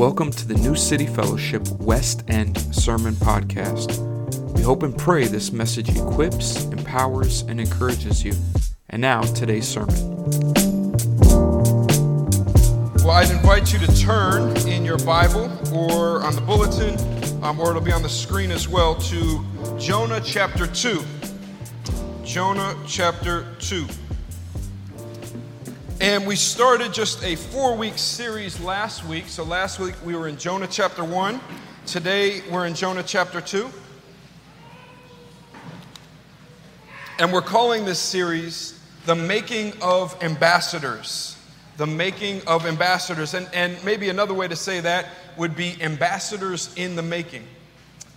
Welcome to the New City Fellowship West End Sermon Podcast. We hope and pray this message equips, empowers, and encourages you. And now, today's sermon. Well, I'd invite you to turn in your Bible or on the bulletin, um, or it'll be on the screen as well, to Jonah chapter 2. Jonah chapter 2. And we started just a four week series last week. So last week we were in Jonah chapter 1. Today we're in Jonah chapter 2. And we're calling this series The Making of Ambassadors. The Making of Ambassadors. And, and maybe another way to say that would be Ambassadors in the Making.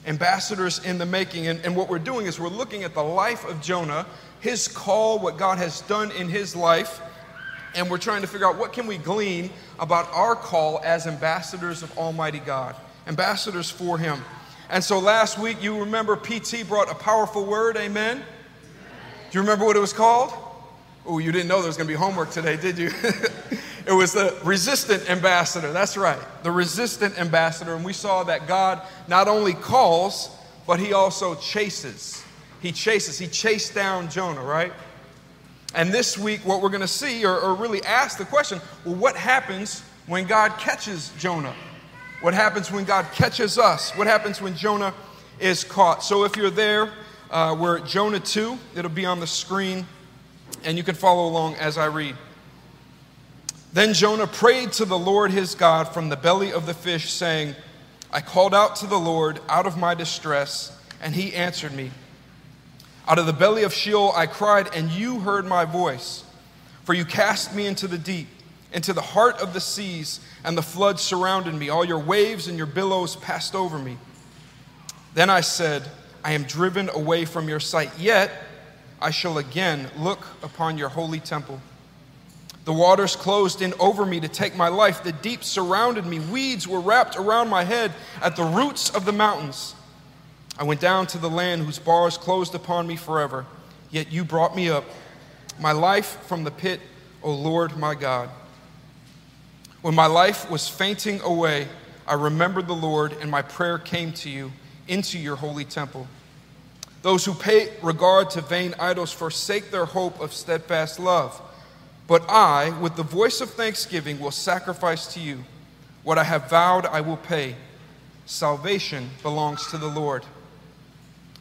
Ambassadors in the Making. And, and what we're doing is we're looking at the life of Jonah, his call, what God has done in his life and we're trying to figure out what can we glean about our call as ambassadors of almighty god ambassadors for him. And so last week you remember pt brought a powerful word amen? Do you remember what it was called? Oh you didn't know there was going to be homework today did you? It was the resistant ambassador that's right the resistant ambassador. And we saw that god not only calls but he also chases. He chases. He chased down jonah right and this week, what we're going to see, or, or, really ask the question well, what happens when God catches Jonah? What happens when God catches us? What happens when Jonah is caught? So if you're there, uh, we're at Jonah 2. It'll be on the screen, and you can follow along as I read. Then Jonah prayed to the Lord his God from the belly of the fish, saying, I called out to the Lord out of my distress, and he answered me. Out of the belly of Sheol I cried, and you heard my voice. For you cast me into the deep, into the heart of the seas, and the floods surrounded me. All your waves and your billows passed over me. Then I said, I am driven away from your sight, yet I shall again look upon your holy temple. The waters closed in over me to take my life. The deep surrounded me. Weeds were wrapped around my head at the roots of the mountains. I went down to the land whose bars closed upon me forever, yet you brought me up, my life from the pit, O Lord my God. When my life was fainting away, I remembered the Lord, and my prayer came to you into your holy temple. Those who pay regard to vain idols forsake their hope of steadfast love. But I, with the voice of thanksgiving, will sacrifice to you. What I have vowed, I will pay. Salvation belongs to the Lord.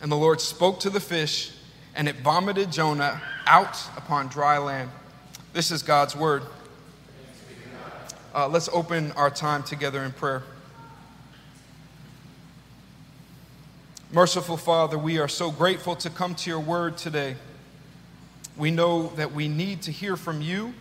And the Lord spoke to the fish, and it vomited Jonah out upon dry land. This is God's word. Uh, let's open our time together in prayer. Merciful Father, we are so grateful to come to your word today. We know that we need to hear from you.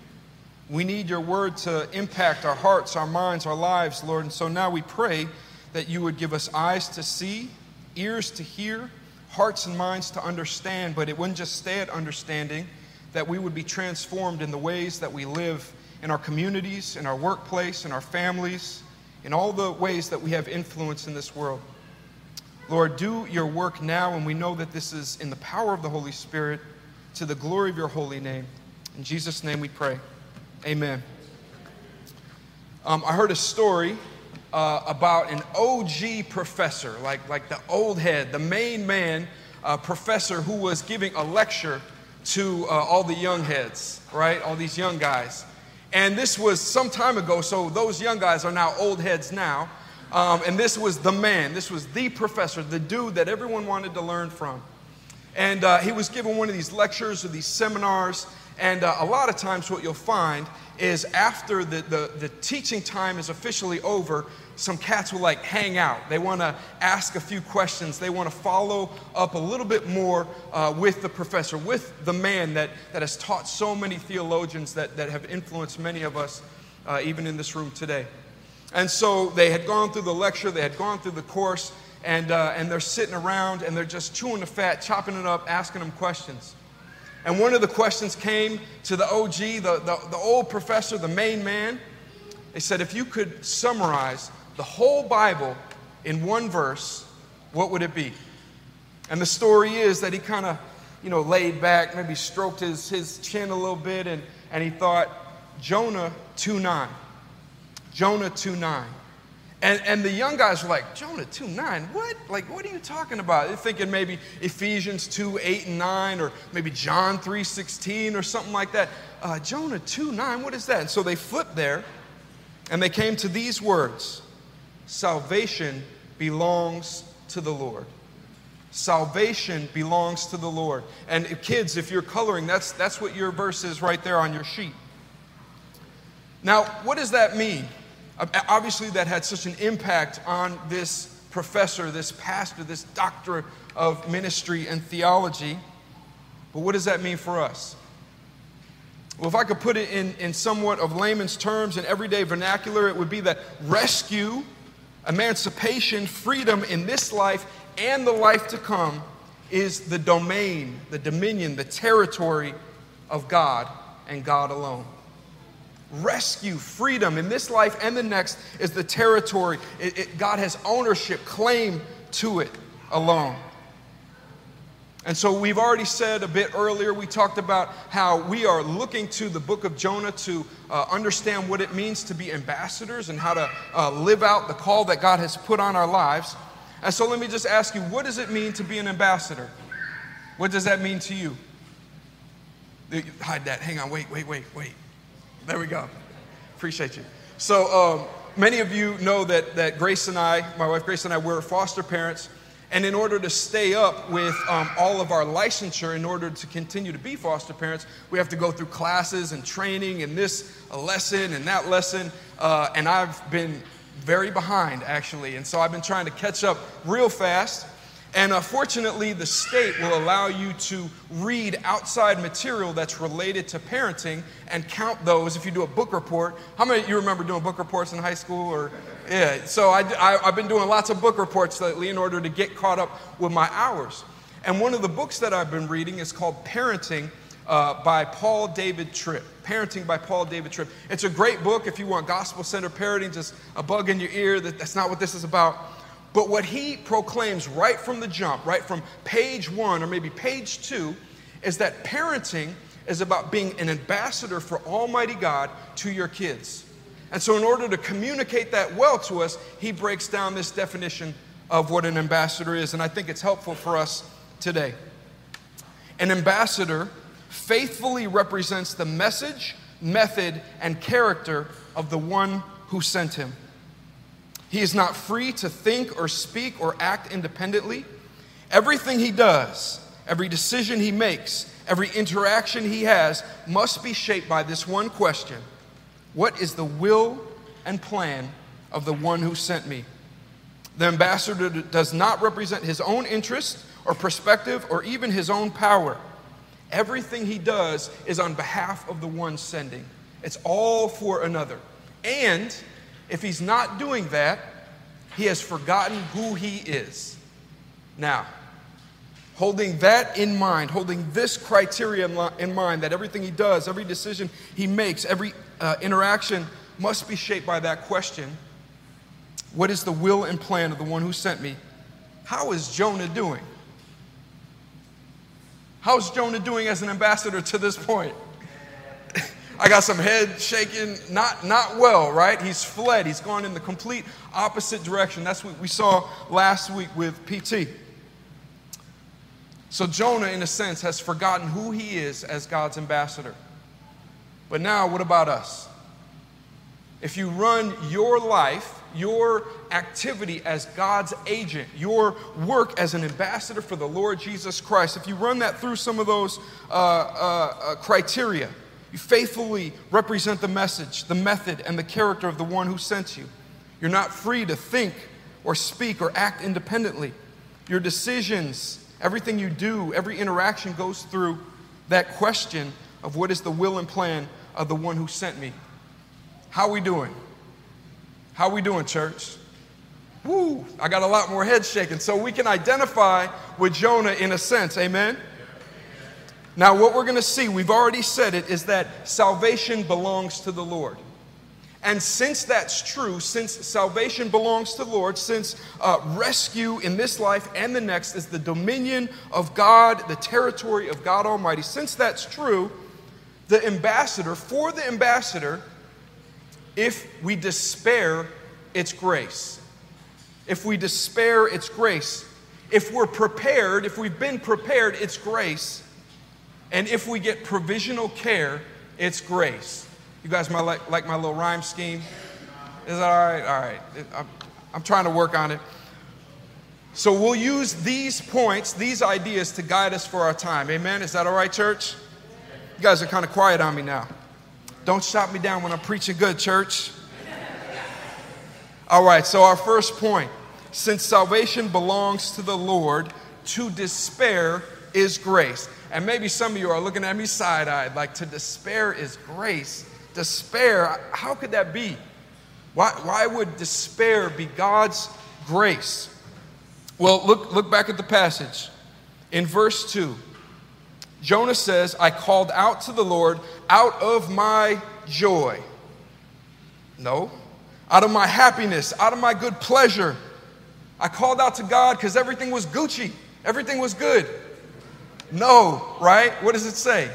We need your word to impact our hearts, our minds, our lives, Lord. And so now we pray that you would give us eyes to see, ears to hear, hearts and minds to understand, but it wouldn't just stay at understanding, that we would be transformed in the ways that we live in our communities, in our workplace, in our families, in all the ways that we have influence in this world. Lord, do your work now, and we know that this is in the power of the Holy Spirit to the glory of your holy name. In Jesus' name we pray. Amen. Um, I heard a story uh, about an OG professor, like, like the old head, the main man uh, professor who was giving a lecture to uh, all the young heads, right? All these young guys. And this was some time ago, so those young guys are now old heads now. Um, and this was the man, this was the professor, the dude that everyone wanted to learn from. And uh, he was giving one of these lectures or these seminars. And uh, a lot of times, what you'll find is after the, the, the teaching time is officially over, some cats will like hang out. They want to ask a few questions. They want to follow up a little bit more uh, with the professor, with the man that, that has taught so many theologians that, that have influenced many of us, uh, even in this room today. And so they had gone through the lecture, they had gone through the course, and, uh, and they're sitting around and they're just chewing the fat, chopping it up, asking them questions. And one of the questions came to the OG, the, the, the old professor, the main man. They said, if you could summarize the whole Bible in one verse, what would it be? And the story is that he kind of, you know, laid back, maybe stroked his, his chin a little bit, and, and he thought, Jonah 2 9. Jonah 2 9. And, and the young guys were like, Jonah 2 9, what? Like, what are you talking about? They're thinking maybe Ephesians 2 8 and 9, or maybe John 3 16, or something like that. Uh, Jonah 2 9, what is that? And so they flipped there, and they came to these words Salvation belongs to the Lord. Salvation belongs to the Lord. And kids, if you're coloring, that's, that's what your verse is right there on your sheet. Now, what does that mean? Obviously, that had such an impact on this professor, this pastor, this doctor of ministry and theology. But what does that mean for us? Well, if I could put it in, in somewhat of layman's terms and everyday vernacular, it would be that rescue, emancipation, freedom in this life and the life to come is the domain, the dominion, the territory of God and God alone rescue, freedom in this life and the next is the territory. It, it, God has ownership, claim to it alone. And so we've already said a bit earlier, we talked about how we are looking to the book of Jonah to uh, understand what it means to be ambassadors and how to uh, live out the call that God has put on our lives. And so let me just ask you, what does it mean to be an ambassador? What does that mean to you? Hide that. Hang on. Wait, wait, wait, wait. There we go. Appreciate you. So, um, many of you know that, that Grace and I, my wife Grace and I, we're foster parents. And in order to stay up with um, all of our licensure, in order to continue to be foster parents, we have to go through classes and training and this lesson and that lesson. Uh, and I've been very behind, actually. And so I've been trying to catch up real fast. And uh, fortunately, the state will allow you to read outside material that's related to parenting and count those if you do a book report. How many of you remember doing book reports in high school? Or yeah, so I, I, I've been doing lots of book reports lately in order to get caught up with my hours. And one of the books that I've been reading is called Parenting uh, by Paul David Tripp. Parenting by Paul David Tripp. It's a great book if you want gospel centered parenting, just a bug in your ear. That, that's not what this is about. But what he proclaims right from the jump, right from page one or maybe page two, is that parenting is about being an ambassador for Almighty God to your kids. And so, in order to communicate that well to us, he breaks down this definition of what an ambassador is. And I think it's helpful for us today. An ambassador faithfully represents the message, method, and character of the one who sent him. He is not free to think or speak or act independently. Everything he does, every decision he makes, every interaction he has must be shaped by this one question What is the will and plan of the one who sent me? The ambassador does not represent his own interest or perspective or even his own power. Everything he does is on behalf of the one sending, it's all for another. And if he's not doing that, he has forgotten who he is. Now, holding that in mind, holding this criteria in mind, that everything he does, every decision he makes, every uh, interaction must be shaped by that question What is the will and plan of the one who sent me? How is Jonah doing? How's Jonah doing as an ambassador to this point? I got some head shaking, not, not well, right? He's fled. He's gone in the complete opposite direction. That's what we saw last week with PT. So Jonah, in a sense, has forgotten who he is as God's ambassador. But now, what about us? If you run your life, your activity as God's agent, your work as an ambassador for the Lord Jesus Christ, if you run that through some of those uh, uh, uh, criteria, you faithfully represent the message, the method, and the character of the one who sent you. You're not free to think or speak or act independently. Your decisions, everything you do, every interaction goes through that question of what is the will and plan of the one who sent me. How are we doing? How are we doing, church? Woo, I got a lot more head shaking. So we can identify with Jonah in a sense, amen? Now, what we're going to see, we've already said it, is that salvation belongs to the Lord. And since that's true, since salvation belongs to the Lord, since uh, rescue in this life and the next is the dominion of God, the territory of God Almighty, since that's true, the ambassador, for the ambassador, if we despair, it's grace. If we despair, it's grace. If we're prepared, if we've been prepared, it's grace. And if we get provisional care, it's grace. You guys might like, like my little rhyme scheme? Is that all right? All right. I'm, I'm trying to work on it. So we'll use these points, these ideas to guide us for our time. Amen? Is that all right, church? You guys are kind of quiet on me now. Don't shot me down when I'm preaching good, church. All right, so our first point since salvation belongs to the Lord, to despair is grace. And maybe some of you are looking at me side eyed, like to despair is grace. Despair, how could that be? Why, why would despair be God's grace? Well, look, look back at the passage. In verse 2, Jonah says, I called out to the Lord out of my joy. No, out of my happiness, out of my good pleasure. I called out to God because everything was Gucci, everything was good. No, right? What does it say?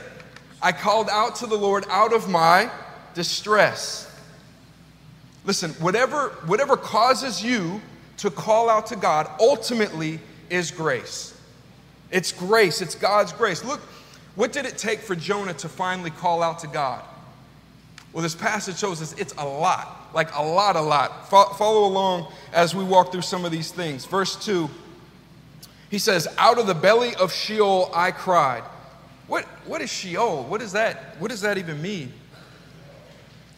I called out to the Lord out of my distress. Listen, whatever, whatever causes you to call out to God ultimately is grace. It's grace, it's God's grace. Look, what did it take for Jonah to finally call out to God? Well, this passage shows us it's a lot, like a lot, a lot. Follow along as we walk through some of these things. Verse 2 he says, Out of the belly of Sheol I cried. What, what is Sheol? What, is that, what does that even mean?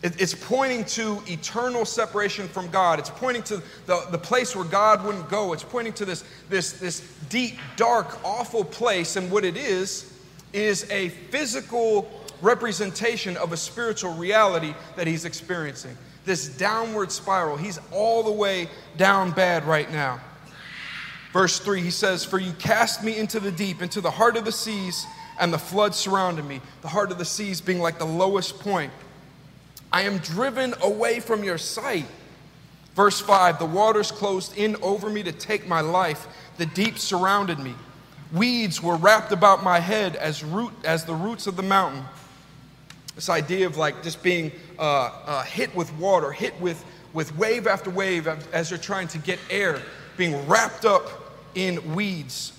It, it's pointing to eternal separation from God. It's pointing to the, the place where God wouldn't go. It's pointing to this, this, this deep, dark, awful place. And what it is, is a physical representation of a spiritual reality that he's experiencing. This downward spiral. He's all the way down bad right now. Verse 3, he says, For you cast me into the deep, into the heart of the seas, and the flood surrounded me. The heart of the seas being like the lowest point. I am driven away from your sight. Verse 5 The waters closed in over me to take my life. The deep surrounded me. Weeds were wrapped about my head as, root, as the roots of the mountain. This idea of like just being uh, uh, hit with water, hit with, with wave after wave as you're trying to get air being wrapped up in weeds.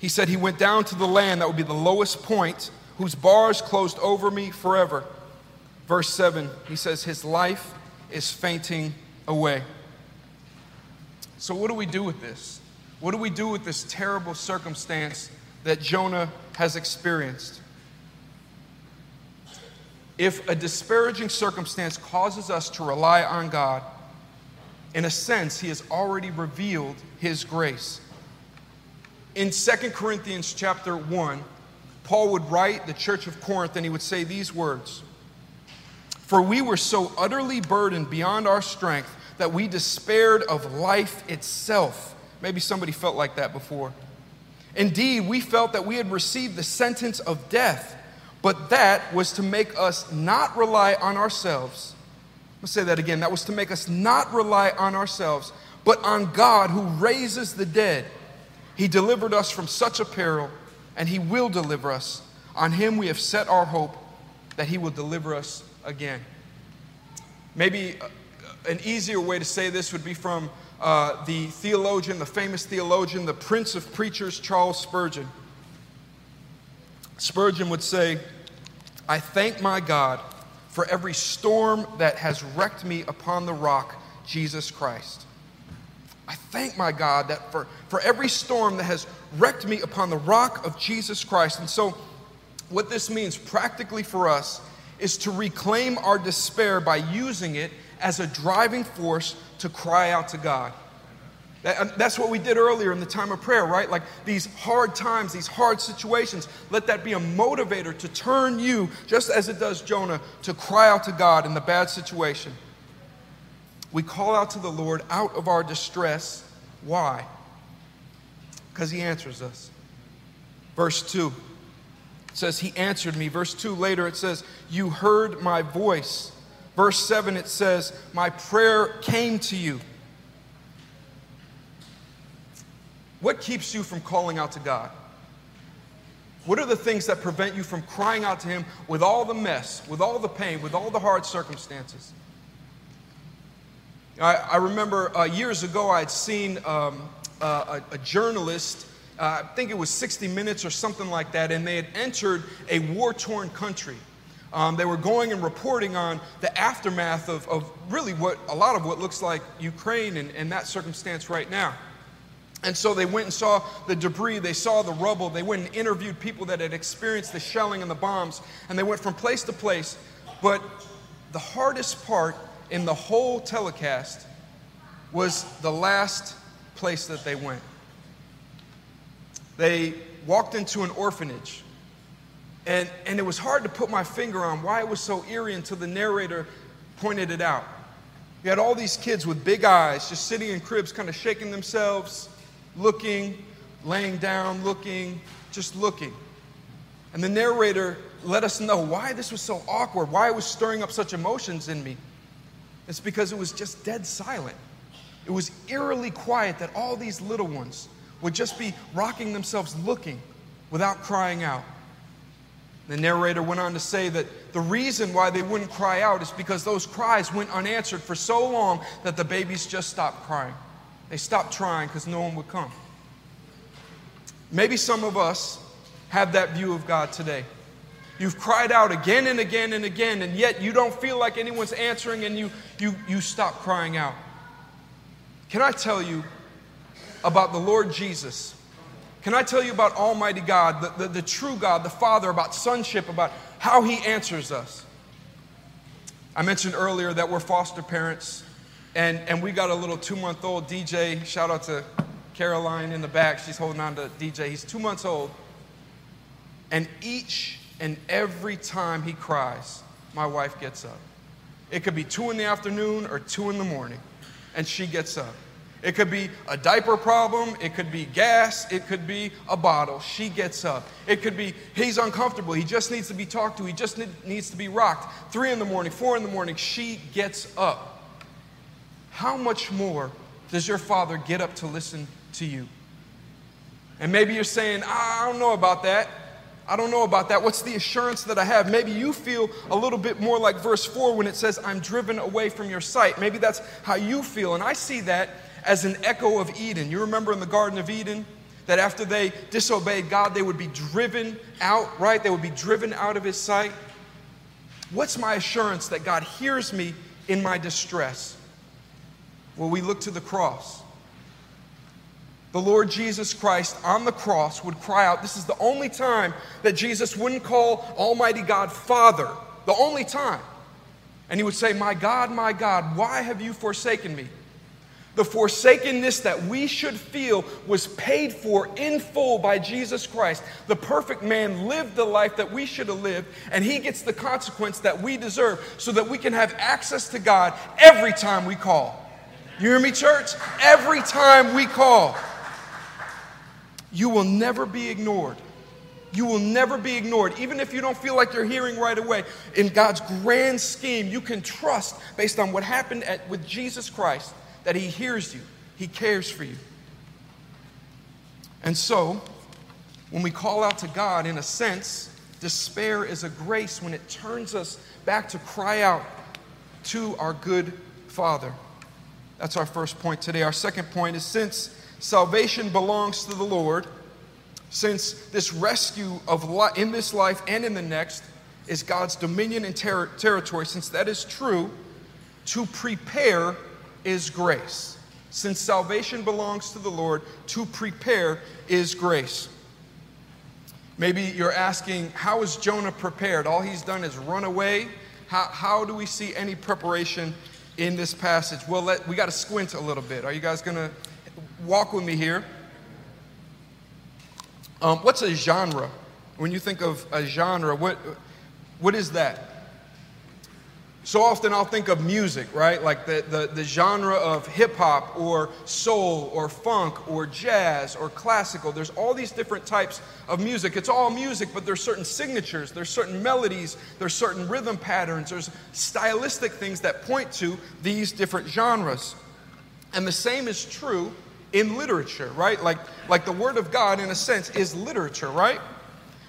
He said he went down to the land that would be the lowest point, whose bars closed over me forever. Verse 7, he says, His life is fainting away. So, what do we do with this? What do we do with this terrible circumstance that Jonah has experienced? If a disparaging circumstance causes us to rely on God, in a sense, he has already revealed his grace. In 2 Corinthians chapter 1, Paul would write the church of Corinth and he would say these words For we were so utterly burdened beyond our strength that we despaired of life itself. Maybe somebody felt like that before. Indeed, we felt that we had received the sentence of death, but that was to make us not rely on ourselves Let's say that again. That was to make us not rely on ourselves, but on God who raises the dead. He delivered us from such a peril, and He will deliver us. On Him we have set our hope that He will deliver us again. Maybe uh, an easier way to say this would be from uh, the theologian, the famous theologian, the prince of preachers, Charles Spurgeon. Spurgeon would say, I thank my God for every storm that has wrecked me upon the rock, Jesus Christ. I thank my God that for, for every storm that has wrecked me upon the rock of Jesus Christ. And so, what this means practically for us is to reclaim our despair by using it as a driving force to cry out to God. That, uh, that's what we did earlier in the time of prayer, right? Like these hard times, these hard situations, let that be a motivator to turn you, just as it does Jonah, to cry out to God in the bad situation. We call out to the Lord out of our distress. Why? Because He answers us. Verse 2 says, He answered me. Verse 2 later it says, You heard my voice. Verse 7 it says, My prayer came to you. What keeps you from calling out to God? What are the things that prevent you from crying out to Him with all the mess, with all the pain, with all the hard circumstances? I, I remember uh, years ago I had seen um, uh, a, a, journalist, uh, I think it was 60 Minutes or something like that, and they had entered a war torn country. Um, they were going and reporting on the aftermath of, of, really what a lot of what looks like Ukraine and, and that circumstance right now. And so they went and saw the debris, they saw the rubble, they went and interviewed people that had experienced the shelling and the bombs, and they went from place to place. But the hardest part in the whole telecast was the last place that they went. They walked into an orphanage, and, and it was hard to put my finger on why it was so eerie until the narrator pointed it out. You had all these kids with big eyes just sitting in cribs, kind of shaking themselves looking, laying down, looking, just looking. And the narrator let us know why this was so awkward, why it was stirring up such emotions in me. It's because it was just dead silent. It was eerily quiet that all these little ones would just be rocking themselves looking without crying out. The narrator went on to say that the reason why they wouldn't cry out is because those cries went unanswered for so long that the babies just stopped crying. They stopped trying because no one would come. Maybe some of us have that view of God today. You've cried out again and again and again, and yet you don't feel like anyone's answering and you, you, you stop crying out. Can I tell you about the Lord Jesus? Can I tell you about Almighty God, the, the, the true God, the Father, about sonship, about how He answers us? I mentioned earlier that we're foster parents. And, and we got a little two month old DJ. Shout out to Caroline in the back. She's holding on to DJ. He's two months old. And each and every time he cries, my wife gets up. It could be two in the afternoon or two in the morning, and she gets up. It could be a diaper problem. It could be gas. It could be a bottle. She gets up. It could be he's uncomfortable. He just needs to be talked to. He just needs to be rocked. Three in the morning, four in the morning, she gets up how much more does your father get up to listen to you? And maybe you're saying, I don't know about that. I don't know about that. What's the assurance that I have? Maybe you feel a little bit more like verse 4 when it says, I'm driven away from your sight. Maybe that's how you feel. And I see that as an echo of Eden. You remember in the Garden of Eden that after they disobeyed God, they would be driven out, right? They would be driven out of his sight. What's my assurance that God hears me in my distress? Well, we look to the cross. The Lord Jesus Christ on the cross would cry out. This is the only time that Jesus wouldn't call Almighty God Father. The only time. And he would say, My God, my God, why have you forsaken me? The forsakenness that we should feel was paid for in full by Jesus Christ. The perfect man lived the life that we should have lived, and he gets the consequence that we deserve so that we can have access to God every time we call. You hear me, church? Every time we call, you will never be ignored. You will never be ignored. Even if you don't feel like you're hearing right away, in God's grand scheme, you can trust based on what happened at, with Jesus Christ that He hears you, He cares for you. And so, when we call out to God, in a sense, despair is a grace when it turns us back to cry out to our good Father. That's our first point today. Our second point is since salvation belongs to the Lord, since this rescue of in this life and in the next is God's dominion and ter- territory, since that is true, to prepare is grace. Since salvation belongs to the Lord, to prepare is grace. Maybe you're asking, how is Jonah prepared? All he's done is run away. How, how do we see any preparation in this passage? Well, let, we got to squint a little bit. Are you guys going to walk with me here? Um, what's a genre? When you think of a genre, what, what is that? So often I'll think of music, right? Like the, the, the genre of hip hop or soul or funk or jazz or classical. There's all these different types of music. It's all music, but there's certain signatures, there's certain melodies, there's certain rhythm patterns, there's stylistic things that point to these different genres. And the same is true in literature, right? Like, like the Word of God, in a sense, is literature, right?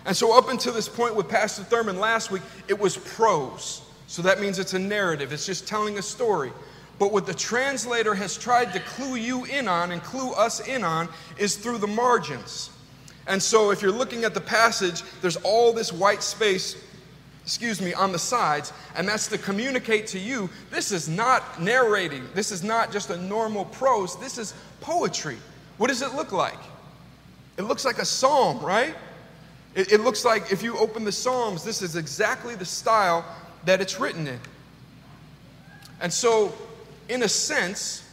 And so, up until this point with Pastor Thurman last week, it was prose. So that means it's a narrative, it's just telling a story. But what the translator has tried to clue you in on and clue us in on is through the margins. And so if you're looking at the passage, there's all this white space, excuse me, on the sides, and that's to communicate to you this is not narrating, this is not just a normal prose, this is poetry. What does it look like? It looks like a psalm, right? It, it looks like if you open the Psalms, this is exactly the style that it's written in. And so in a sense,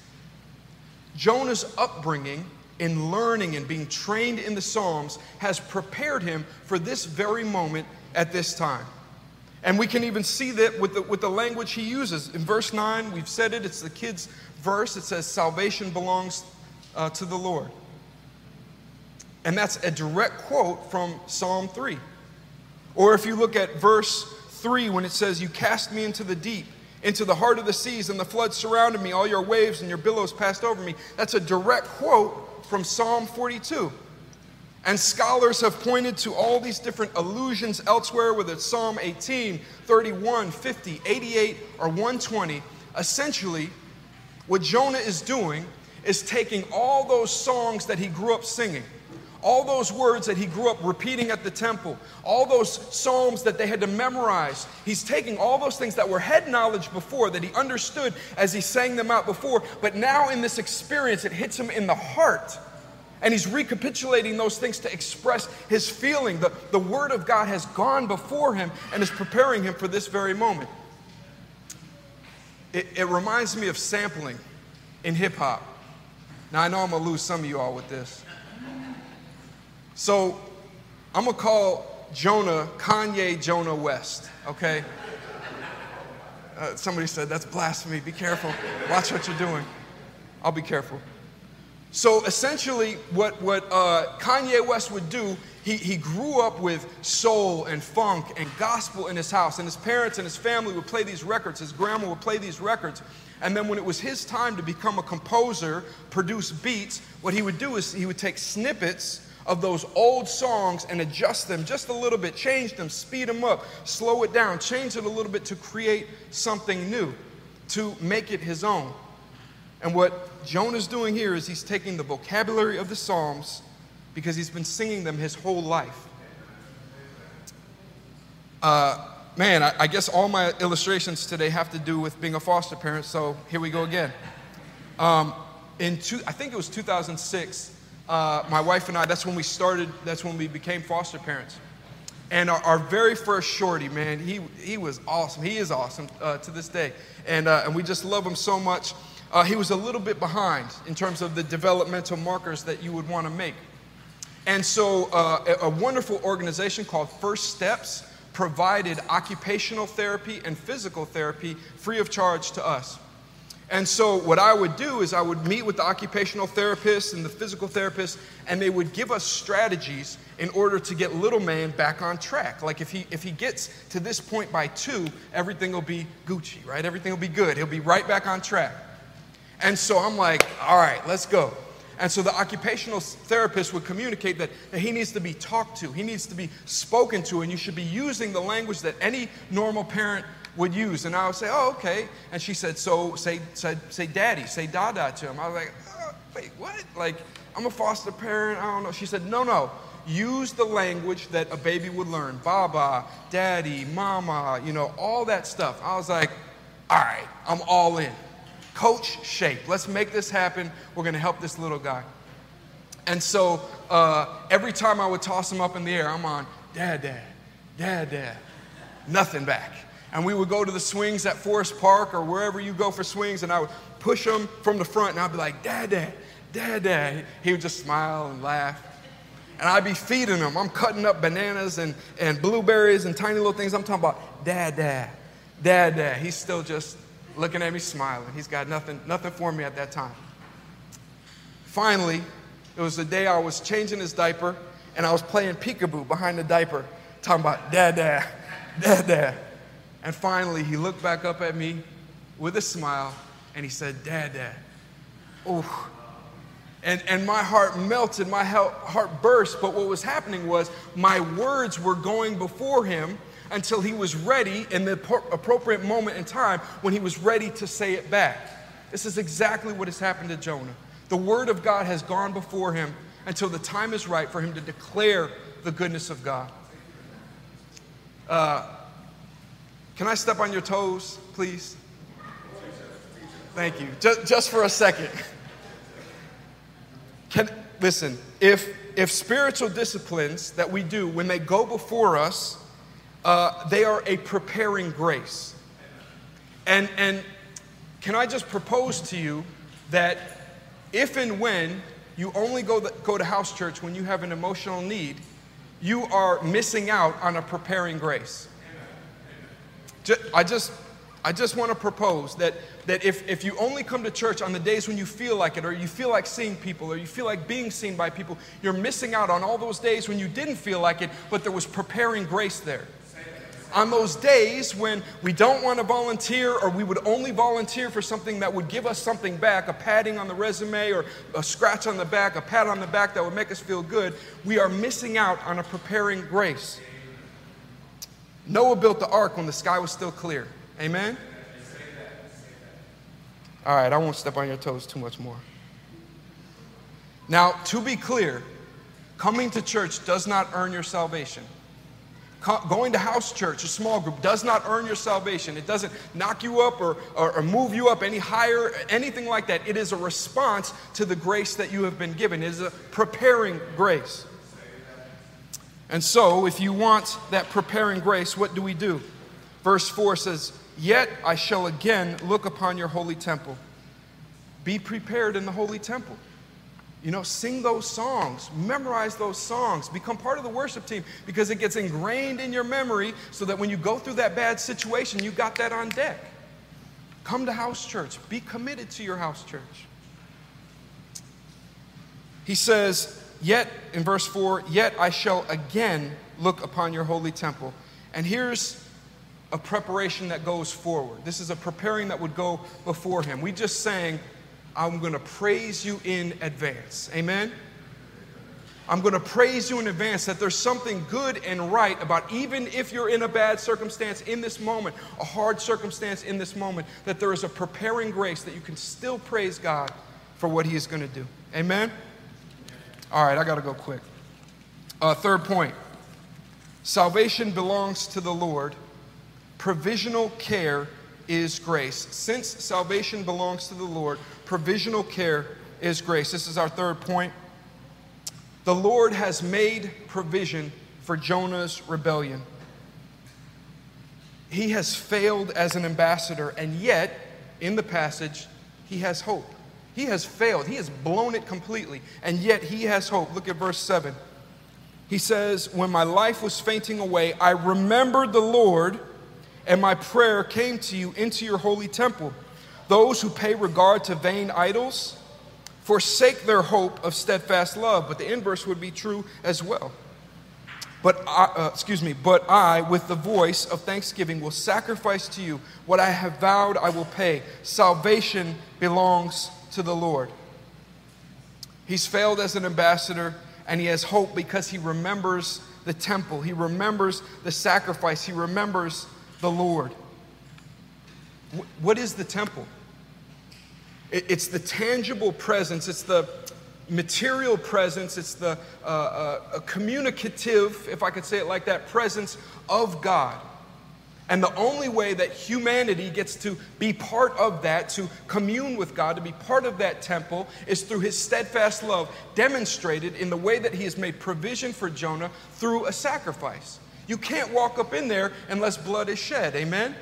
Jonah's upbringing in learning and being trained in the Psalms has prepared him for this very moment at this time. And we can even see that with the, with the language he uses. In verse 9, we've said it, it's the kid's verse. It says, Salvation belongs uh, to the Lord. And that's a direct quote from Psalm 3. Or if you look at verse 3, when it says, You cast me into the deep, into the heart of the seas, and the floods surrounded me. All your waves and your billows passed over me. That's a direct quote from Psalm 42. And scholars have pointed to all these different allusions elsewhere, whether it's Psalm 18, 31, 50, 88, or 120. Essentially, what Jonah is doing is taking all those songs that he grew up singing all those words that he grew up repeating at the temple, all those psalms that they had to memorize. He's taking all those things that were head knowledge before, that he understood as he sang them out before, but now in this experience, it hits him in the heart. And he's recapitulating those things to express his feeling. The, the Word of God has gone before him and is preparing him for this very moment. It, it reminds me of sampling in hip hop. Now, I know I'm going to lose some of you all with this. So I'm going to call Jonah Kanye Jonah West, okay? Uh, somebody said, that's blasphemy. Be careful. Watch what you're doing. I'll be careful. So essentially, what, what uh, Kanye West would do, he, he grew up with soul and funk and gospel in his house, and his parents and his family would play these records. His grandma would play these records. And then when it was his time to become a composer, produce beats, what he would do is he would take snippets of those old songs and adjust them just a little bit, change them, speed them up, slow it down, change it a little bit to create something new, to make it his own. And what Jonah's doing here is he's taking the vocabulary of the Psalms because he's been singing them his whole life. Uh, man, I, I, guess all my illustrations today have to do with being a foster parent, so here we go again. Um, in two, I think it was 2006, uh, my wife and I, that's when we started, that's when we became foster parents. And our, our very first shorty, man, he, he was awesome. He is awesome uh, to this day. And, uh, and we just love him so much. Uh, he was a little bit behind in terms of the developmental markers that you would want to make. And so, uh, a, a wonderful organization called First Steps provided occupational therapy and physical therapy free of charge to us. And so, what I would do is I would meet with the occupational therapist and the physical therapist, and they would give us strategies in order to get little man back on track. Like if he if he gets to this point by two, everything will be Gucci, right? Everything will be good. He'll be right back on track. And so I'm like, all right, let's go. And so the occupational therapist would communicate that, that he needs to be talked to, he needs to be spoken to, and you should be using the language that any normal parent would use. And I would say, oh, okay. And she said, so say, say, say daddy, say dada to him. I was like, oh, wait, what? Like, I'm a foster parent. I don't know. She said, no, no. Use the language that a baby would learn. Baba, daddy, mama, you know, all that stuff. I was like, all right, I'm all in. Coach shape. Let's make this happen. We're going to help this little guy. And so uh, every time I would toss him up in the air, I'm on, dad, dad, dad, dad. Nothing back and we would go to the swings at Forest Park or wherever you go for swings, and I would push him from the front, and I'd be like, Dad, Dad, Dad, Dad. He would just smile and laugh. And I'd be feeding him. I'm cutting up bananas and, and blueberries and tiny little things. I'm talking about, Dad, Dad, Dad, Dad. He's still just looking at me smiling. He's got nothing, nothing for me at that time. Finally, it was the day I was changing his diaper, and I was playing peekaboo behind the diaper, talking about, Dad, Dad, Dad, Dad. And finally, he looked back up at me with a smile and he said, Dad, Dad. Oh. And, and my heart melted, my heart burst. But what was happening was my words were going before him until he was ready in the appropriate moment in time when he was ready to say it back. This is exactly what has happened to Jonah. The word of God has gone before him until the time is right for him to declare the goodness of God. Uh, can I step on your toes, please? Thank you. Just, just for a second. Can, listen, if, if spiritual disciplines that we do, when they go before us, uh, they are a preparing grace. And, and can I just propose to you that if and when you only go, the, go to house church when you have an emotional need, you are missing out on a preparing grace. I just, I just want to propose that, that if, if you only come to church on the days when you feel like it, or you feel like seeing people, or you feel like being seen by people, you're missing out on all those days when you didn't feel like it, but there was preparing grace there on those days when we don't want to volunteer or we would only volunteer for something that would give us something back, a padding on the resume or a scratch on the back, a pat on the back that would make us feel good, we are missing out on a preparing grace. Noah built the ark when the sky was still clear. Amen? All right, I won't step on your toes too much more. Now, to be clear, coming to church does not earn your salvation. Going to house church, a small group, does not earn your salvation. It doesn't knock you up or, or, or, move you up any higher, anything like that. It is a response to the grace that you have been given. It is a preparing grace. And so, if you want that preparing grace, what do we do? Verse 4 says, Yet I shall again look upon your holy temple. Be prepared in the holy temple. You know, sing those songs, memorize those songs, become part of the worship team because it gets ingrained in your memory so that when you go through that bad situation, you got that on deck. Come to house church, be committed to your house church. He says, Yet, in verse 4, yet I shall again look upon your holy temple. And here's a preparation that goes forward. This is a preparing that would go before him. We just sang, I'm going to praise you in advance. Amen? I'm going to praise you in advance that there's something good and right about even if you're in a bad circumstance in this moment, a hard circumstance in this moment, that there is a preparing grace that you can still praise God for what He is going to do. Amen? All right, I got to go quick. Uh, third point salvation belongs to the Lord, provisional care is grace. Since salvation belongs to the Lord, provisional care is grace. This is our third point. The Lord has made provision for Jonah's rebellion. He has failed as an ambassador, and yet, in the passage, he has hope. He has failed. He has blown it completely, and yet he has hope. Look at verse 7. He says, When my life was fainting away, I remembered the Lord, and my prayer came to you into your holy temple. Those who pay regard to vain idols forsake their hope of steadfast love. But the inverse would be true as well. But I, uh, excuse me, but I, with the voice of thanksgiving, will sacrifice to you what I have vowed I will pay. Salvation belongs to the Lord. He's failed as an ambassador, and he has hope because he remembers the temple, he remembers the sacrifice, he remembers the Lord. What is the temple? It's the tangible presence, it's the material presence, it's the uh, uh, communicative, if I could say it like that, presence of God. And the only way that humanity gets to be part of that, to commune with God, to be part of that temple, is through his steadfast love, demonstrated in the way that he has made provision for Jonah through a sacrifice. You can't walk up in there unless blood is shed. Amen?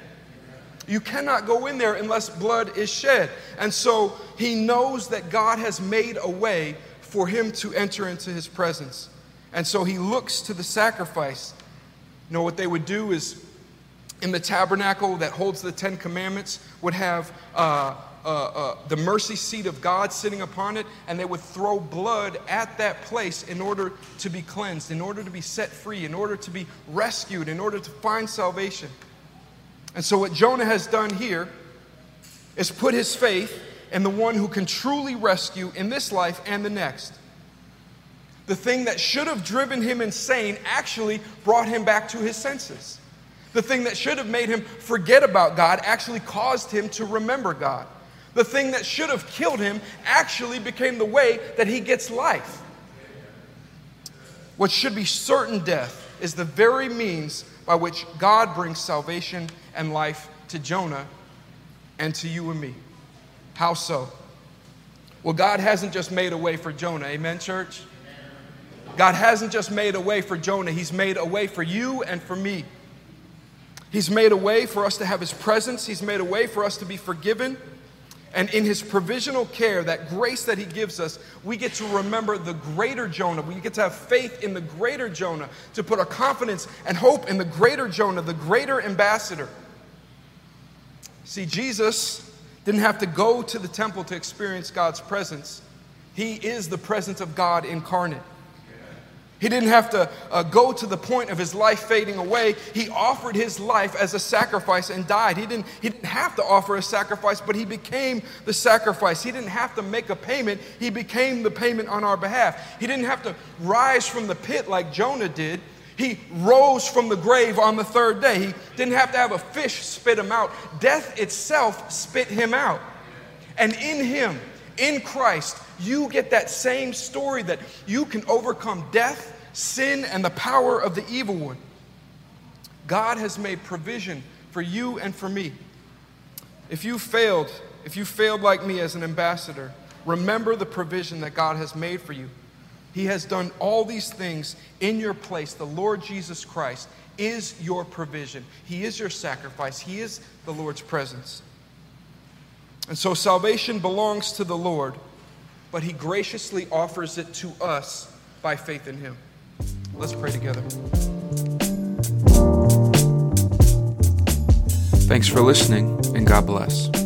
You cannot go in there unless blood is shed. And so he knows that God has made a way for him to enter into his presence. And so he looks to the sacrifice. You know what they would do is in the tabernacle that holds the Ten Commandments would have uh, uh, uh, the mercy seat of God sitting upon it, and they would throw blood at that place in order to be cleansed, in order to be set free, in order to be rescued, in order to find salvation. And so, what Jonah has done here is put his faith in the one who can truly rescue in this life and the next. The thing that should have driven him insane actually brought him back to his senses. The thing that should have made him forget about God actually caused him to remember God. The thing that should have killed him actually became the way that he gets life. What should be certain death is the very means by which God brings salvation and life to Jonah and to you and me. How so? Well, God hasn't just made a way for Jonah. Amen, church? God hasn't just made a way for Jonah, He's made a way for you and for me. He's made a way for us to have His presence, He's made a way for us to be forgiven. And in His provisional care, that grace that He gives us, we get to remember the greater Jonah. We get to have faith in the greater Jonah, to put our confidence and hope in the greater Jonah, the greater ambassador. See, Jesus didn't have to go to the temple to experience God's presence, He is the presence of God incarnate. He didn't have to uh, go to the point of his life fading away. He offered his life as a sacrifice and died. He didn't, he didn't have to offer a sacrifice, but he became the sacrifice. He didn't have to make a payment, he became the payment on our behalf. He didn't have to rise from the pit like Jonah did. He rose from the grave on the third day. He didn't have to have a fish spit him out. Death itself spit him out. And in him, in Christ, you get that same story that you can overcome death, sin, and the power of the evil one. God has made provision for you and for me. If you failed, if you failed like me as an ambassador, remember the provision that God has made for you. He has done all these things in your place. The Lord Jesus Christ is your provision, He is your sacrifice, He is the Lord's presence. And so salvation belongs to the Lord, but He graciously offers it to us by faith in Him. Let's pray together. Thanks for listening, and God bless.